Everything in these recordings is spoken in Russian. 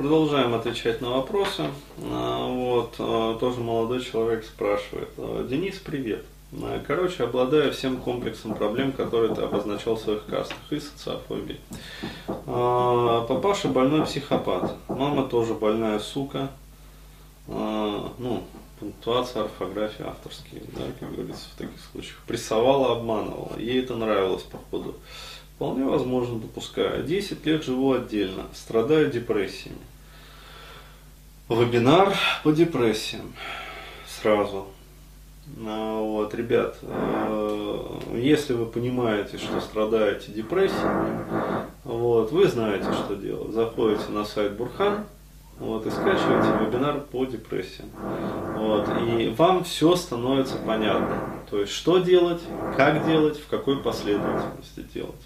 Продолжаем отвечать на вопросы. А, вот, а, тоже молодой человек спрашивает. А, Денис, привет. Короче, обладаю всем комплексом проблем, которые ты обозначал в своих кастах, и социофобией. Папаша больной психопат, мама тоже больная сука. Ну, пунктуация, орфография, авторские, да, как говорится в таких случаях. Прессовала, обманывала. Ей это нравилось, походу. Вполне возможно, допускаю. 10 лет живу отдельно, страдаю депрессиями. Вебинар по депрессиям. Сразу. А, вот, ребят, э, если вы понимаете, что страдаете депрессией, вот, вы знаете, что делать. Заходите на сайт Бурхан, вот, и скачиваете вебинар по депрессиям. Вот, и вам все становится понятно. То есть, что делать, как делать, в какой последовательности делать.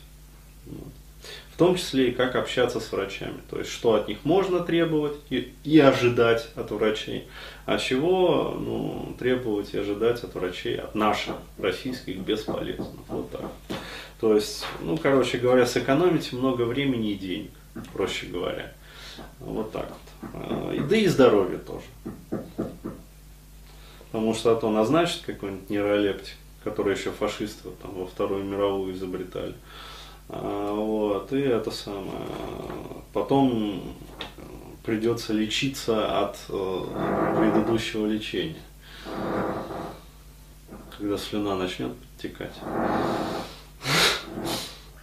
В том числе и как общаться с врачами. То есть, что от них можно требовать и, и ожидать от врачей, а чего ну, требовать и ожидать от врачей, от наших российских бесполезно. Вот так. То есть, ну, короче говоря, сэкономить много времени и денег, проще говоря. Вот так вот. А, да и здоровье тоже. Потому что а то назначит какой-нибудь нейролептик, который еще фашисты там, во Вторую мировую изобретали. А, вот, и это самое. Потом придется лечиться от э, предыдущего лечения. Когда слюна начнет подтекать.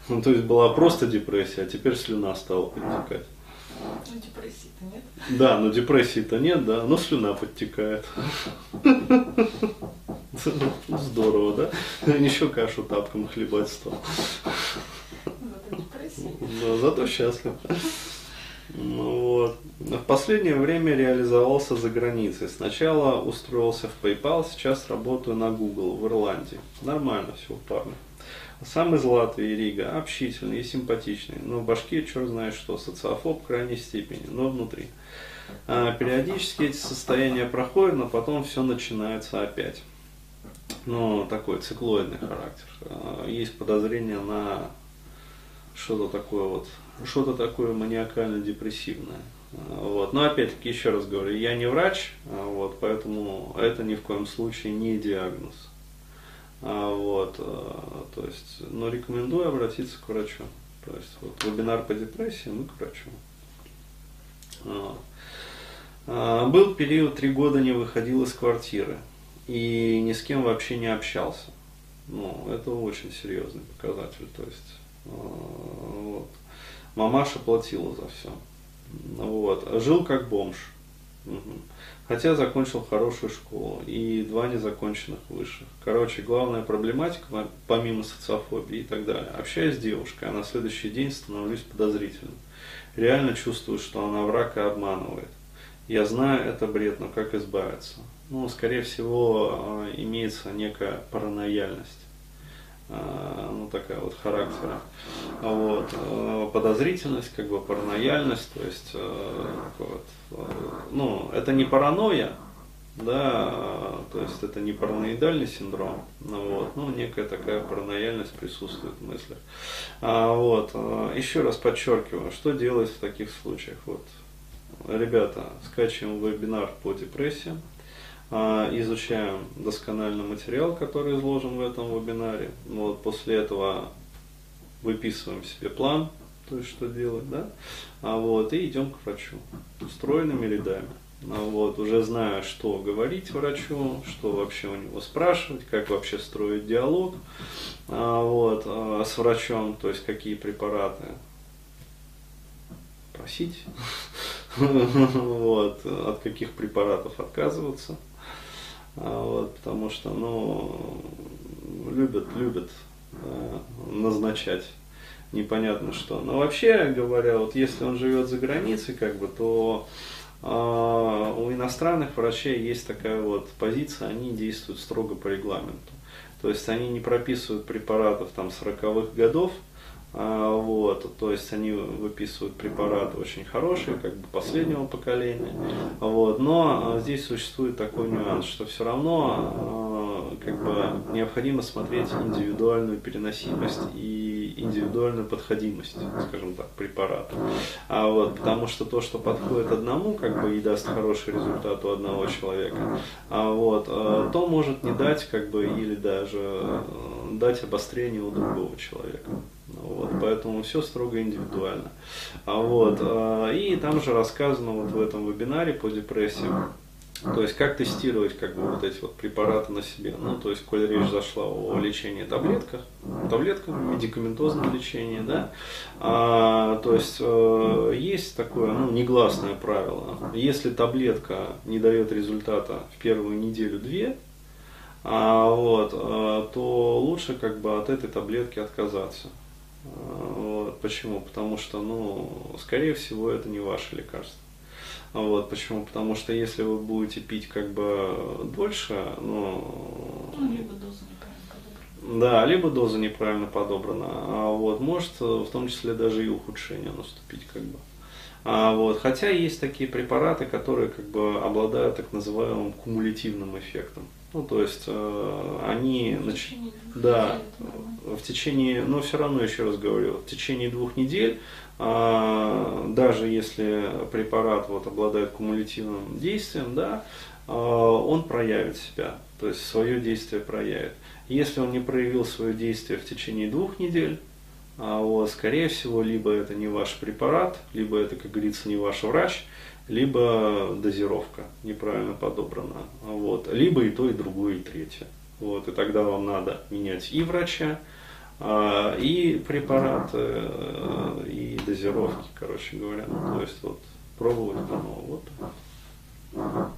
Ну, то есть была просто депрессия, а теперь слюна стала подтекать. Ну, депрессии-то нет. Да, но депрессии-то нет, да, но слюна подтекает. Здорово, да? Еще кашу тапком хлебать стал. Да, зато счастлив. Ну, вот. В последнее время реализовался за границей. Сначала устроился в PayPal, сейчас работаю на Google в Ирландии. Нормально все у парня. Сам из Латвии, Рига, общительный и симпатичный, но в башке черт знает что, социофоб в крайней степени, но внутри. А, периодически эти состояния проходят, но потом все начинается опять. Ну, такой циклоидный характер. А, есть подозрение на что-то такое вот, что-то такое маниакально-депрессивное. Вот. Но опять-таки, еще раз говорю, я не врач, вот, поэтому это ни в коем случае не диагноз. Вот, то есть, но рекомендую обратиться к врачу. То есть, вот, вебинар по депрессии, мы к врачу. А, был период, три года не выходил из квартиры и ни с кем вообще не общался. Ну, это очень серьезный показатель. То есть, вот. Мамаша платила за все. Вот. Жил как бомж. Угу. Хотя закончил хорошую школу и два незаконченных высших. Короче, главная проблематика, помимо социофобии и так далее, общаюсь с девушкой, а на следующий день становлюсь подозрительным. Реально чувствую, что она враг и обманывает. Я знаю, это бред, но как избавиться? Ну, скорее всего, а, имеется некая паранояльность. Э, ну, такая вот характера. Вот. Э, подозрительность, как бы паранояльность, то есть, э, вот, ну, это не паранойя, да, то есть это не параноидальный синдром, ну, вот, ну, некая такая паранояльность присутствует в мыслях. А, вот, еще раз подчеркиваю, что делать в таких случаях, вот, ребята, скачиваем вебинар по депрессиям, а, изучаем досконально материал, который изложен в этом вебинаре. Вот, после этого выписываем себе план, то есть что делать, да, а вот, и идем к врачу, устроенными рядами. А вот, уже зная, что говорить врачу, что вообще у него спрашивать, как вообще строить диалог а, вот, а, с врачом, то есть какие препараты просить, вот, от каких препаратов отказываться. А, вот, потому что, ну, любят, любят да, назначать непонятно что. Но вообще говоря, вот если он живет за границей, как бы, то э, у иностранных врачей есть такая вот позиция, они действуют строго по регламенту. То есть они не прописывают препаратов там 40-х годов, вот, то есть они выписывают препараты очень хорошие, как бы последнего поколения. Вот, но а, здесь существует такой нюанс, что все равно а, как бы необходимо смотреть индивидуальную переносимость и индивидуальную подходимость, скажем так, препарата. А вот, потому что то, что подходит одному, как бы и даст хороший результат у одного человека, а вот, э, то может не дать, как бы, или даже э, дать обострение у другого человека. Вот, поэтому все строго индивидуально. А вот, э, и там же рассказано вот в этом вебинаре по депрессии, то есть как тестировать как бы вот эти вот препараты на себе. Ну, то есть, коль речь зашла о лечении таблетках, таблетках, медикаментозном лечении, да, а, то есть э, есть такое, ну, негласное правило. Если таблетка не дает результата в первую неделю-две, а, вот, а, то лучше как бы от этой таблетки отказаться. А, вот, почему? Потому что, ну, скорее всего, это не ваше лекарство. Вот, почему? Потому что если вы будете пить как бы дольше, ну... Ну, либо доза неправильно. Да, либо доза неправильно подобрана. А вот, может в том числе даже и ухудшение наступить как бы. А вот, хотя есть такие препараты, которые как бы обладают так называемым кумулятивным эффектом. Ну, то есть э, они, В течение да, недель в течение, но все равно еще раз говорю, в течение двух недель, а, даже если препарат вот обладает кумулятивным действием, да, а, он проявит себя, то есть свое действие проявит. Если он не проявил свое действие в течение двух недель, а, вот, скорее всего, либо это не ваш препарат, либо это, как говорится, не ваш врач, либо дозировка неправильно подобрана, вот, либо и то, и другое, и третье. Вот, и тогда вам надо менять и врача, а, и препараты, э, и дозировки, короче говоря. Ну, то есть вот пробовать по-новому. Вот.